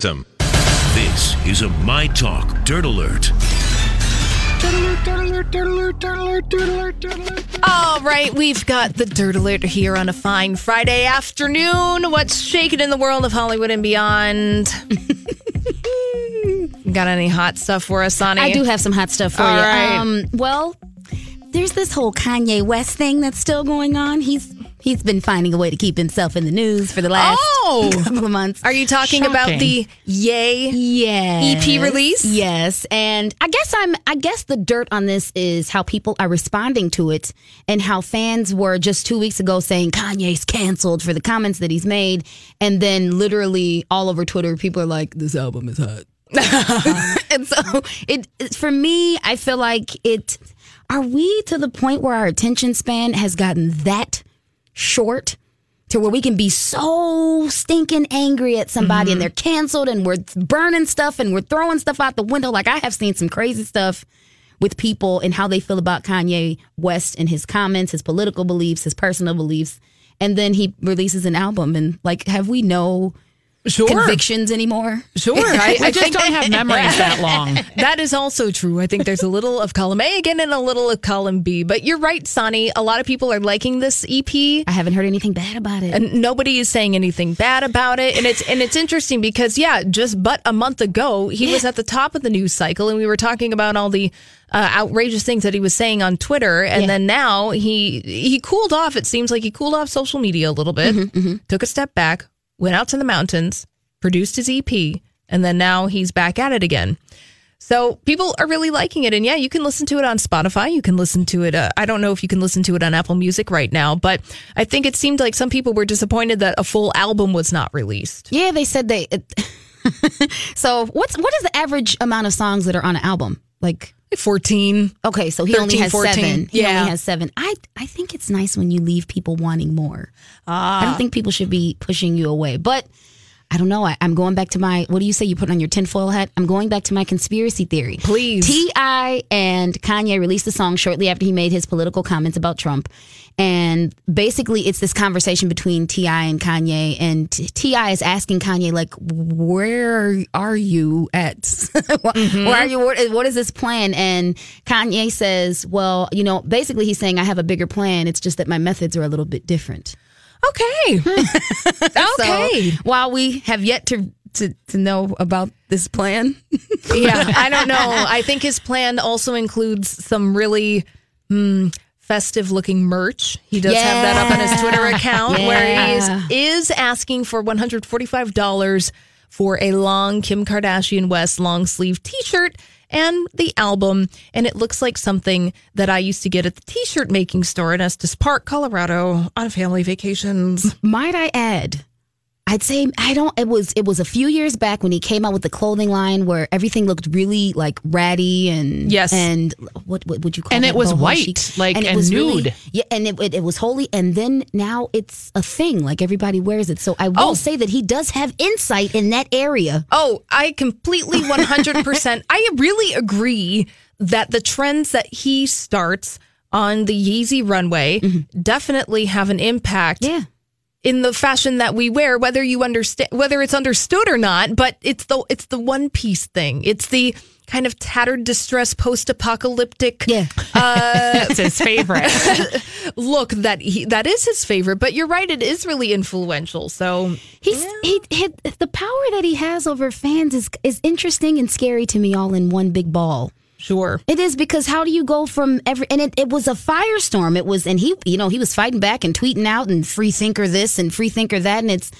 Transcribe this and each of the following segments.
This is a My Talk Dirt Alert. All right, we've got the Dirt Alert here on a fine Friday afternoon. What's shaking in the world of Hollywood and beyond? got any hot stuff for us, Sonny? I do have some hot stuff for All you. right. Um, well, there's this whole Kanye West thing that's still going on. He's he's been finding a way to keep himself in the news for the last Couple of months. Are you talking about the Ye? Yes. EP release? Yes. And I guess I'm I guess the dirt on this is how people are responding to it and how fans were just 2 weeks ago saying Kanye's canceled for the comments that he's made and then literally all over Twitter people are like this album is hot. and so it- for me I feel like it are we to the point where our attention span has gotten that short to where we can be so stinking angry at somebody and mm-hmm. they're canceled and we're burning stuff and we're throwing stuff out the window. Like I have seen some crazy stuff with people and how they feel about Kanye West and his comments, his political beliefs, his personal beliefs. And then he releases an album and like, have we no Sure. convictions anymore? Sure. I, I just don't have memories that long. That is also true. I think there's a little of column A again and a little of column B. But you're right, Sonny. A lot of people are liking this EP. I haven't heard anything bad about it. and nobody is saying anything bad about it and it's and it's interesting because yeah just but a month ago he was at the top of the news cycle and we were talking about all the uh, outrageous things that he was saying on Twitter and Yeah. then now he he cooled off it seems like he cooled off social media a little bit Mm-hmm, took a step back went out to the mountains produced his EP and then now he's back at it again so people are really liking it, and yeah, you can listen to it on Spotify. You can listen to it. Uh, I don't know if you can listen to it on Apple Music right now, but I think it seemed like some people were disappointed that a full album was not released. Yeah, they said they. so what's what is the average amount of songs that are on an album? Like Like fourteen. okay, so he only has 14. seven. He Yeah. only has seven. I I think it's nice when you leave people wanting more. I don't ah. think people should be pushing you away, but. I don't know. I, I'm going back to my. What do you say? You put on your tinfoil hat. I'm going back to my conspiracy theory. Please. T.I. and Kanye released the song shortly after he made his political comments about Trump, and basically it's this conversation between T.I. and Kanye, and T.I. is asking Kanye like, "Where are you at? Where mm-hmm. are you? What is this plan?" And Kanye says, "Well, you know, basically he's saying I have a bigger plan. It's just that my methods are a little bit different." Okay. okay. So, while we have yet to to, to know about this plan, yeah, I don't know. I think his plan also includes some really hmm, festive looking merch. He does have that up on his Twitter account where he is, is asking for $145 for a long Kim Kardashian West long sleeve t shirt and the album. And it looks like something that I used to get at the t shirt making store in Estes Park, Colorado on family vacations. might I add, I'd say I don't. It was it was a few years back when he came out with the clothing line where everything looked really like ratty and Yes. and what, what would you call it? And it was Boho white, chic? like, it and was really- nude. yeah, and it, it it was holy. And then now it's a thing. Like everybody wears it. So I will Oh. say that he does have insight in that area. Oh, I completely 100%. I really agree that the trends that he starts on the Yeezy runway mm-hmm. definitely have an impact Yeah. In the fashion that we wear, whether you understand whether it's understood or not. But it's the it's the one piece thing. It's the kind of tattered, distressed, post-apocalyptic. Yeah. Uh, It's his favorite. look that he that is his favorite. But you're right; it is really influential. So He's he, he the power that he has over fans is is interesting and scary to me all in one big ball. Sure. It is because how do you go from every and it, it was a firestorm. It was and he you know he was fighting back and tweeting out and free thinker this and free thinker that and it's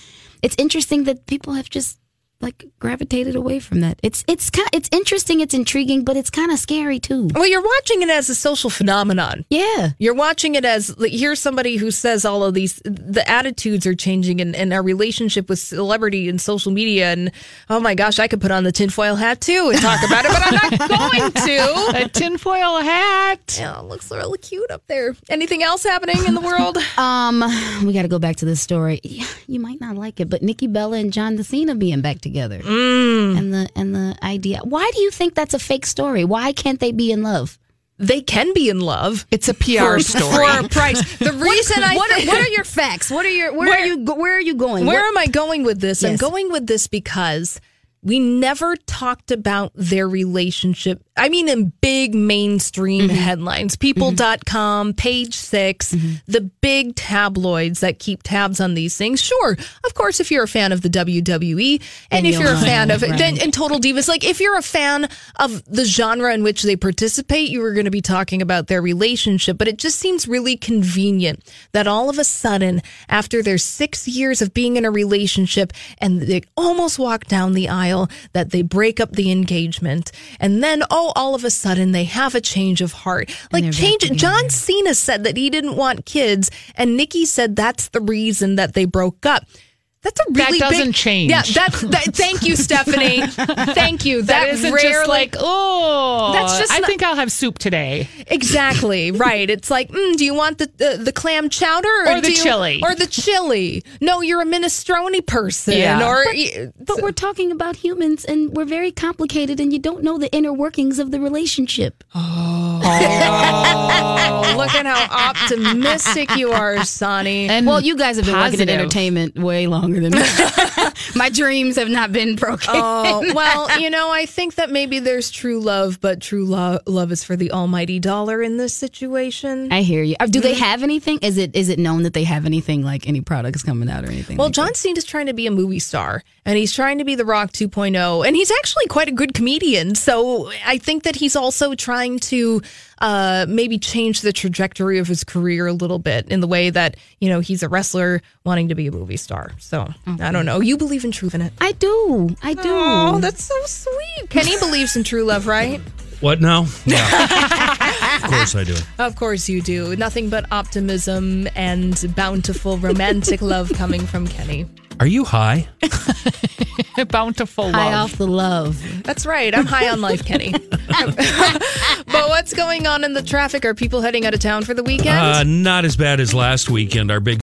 it's interesting that people have just like gravitated away from that. It's it's kind it's interesting, it's intriguing, but it's kind of scary too. Well, you're watching it as a social phenomenon. Yeah. You're watching it as like, here's somebody who says all of these, the attitudes are changing and, and our relationship with celebrity and social media. And oh my gosh, I could put on the tinfoil hat too and talk about it, but I'm not going to. a tinfoil hat. Yeah, it looks really cute up there. Anything else happening in the world? Um, we got to go back to this story. Yeah, You might not like it, but Nikki Bella and John Cena being back together, mm. and the and the idea. Why do you think that's a fake story? Why can't they be in love? they can be in love. It's a PR for, story. for a price. The reason I what are, think- what are your facts? What are your where, Where- are you where are you going? Where What- am I going with this? I'm going with this because we never talked about their relationship. I mean, in big mainstream Mm-hmm. headlines, people.com, page 6 the big tabloids that keep tabs on these things. Sure, of course, if you're a fan of the WWE and, And if you're a know, fan of right. then and Total Divas, like if you're a fan of the genre in which they participate, you are going to be talking about their relationship. But it just seems really convenient that all of a sudden, after their six years of being in a relationship and they almost walk down the aisle, that they break up the engagement. And then, oh, all of a sudden they have a change of heart. Like change. John Cena said that he didn't want kids, and Nikki said that's the reason that they broke up. That's a That really doesn't big, change. Yeah, that's that, thank you, Stephanie. thank you. that That, isn't rarely, just like, oh, That's just I not- think I'll have soup today. exactly right. It's like, mm, do you want the the, the clam chowder Or the you- chili? or the chili? No, you're a minestrone person. Yeah. Or But we're talking about humans, and we're very complicated, and you don't know the inner workings of the relationship. oh, look at how optimistic you are, Sonny. And Well, you guys have been working in entertainment way longer than me. My dreams have not been broken. Oh, well, you know, I think that maybe there's true love, but true lo- love is for the almighty dollar in this situation. I hear you. Uh, Do they have anything? Is it is it known that they have anything like any products coming out or anything? Well, like John is trying to be a movie star, and he's trying to be the Rock 2.0, and he's actually quite a good comedian. So I think that he's also trying to uh, maybe change the trajectory of his career a little bit in the way that you know he's a wrestler wanting to be a movie star. So I don't know. You believe in truth in it? I do. I do. Oh, that's so sweet. Kenny believes in true love, right? What now? Yeah. of course I do. Of course you do. Nothing but optimism and bountiful romantic love coming from Kenny. Are you high? Bountiful love. High love. off the love. That's right. I'm high on life, Kenny. but what's going on in the traffic? Are people heading out of town for the weekend? Uh, not as bad as last weekend. Our big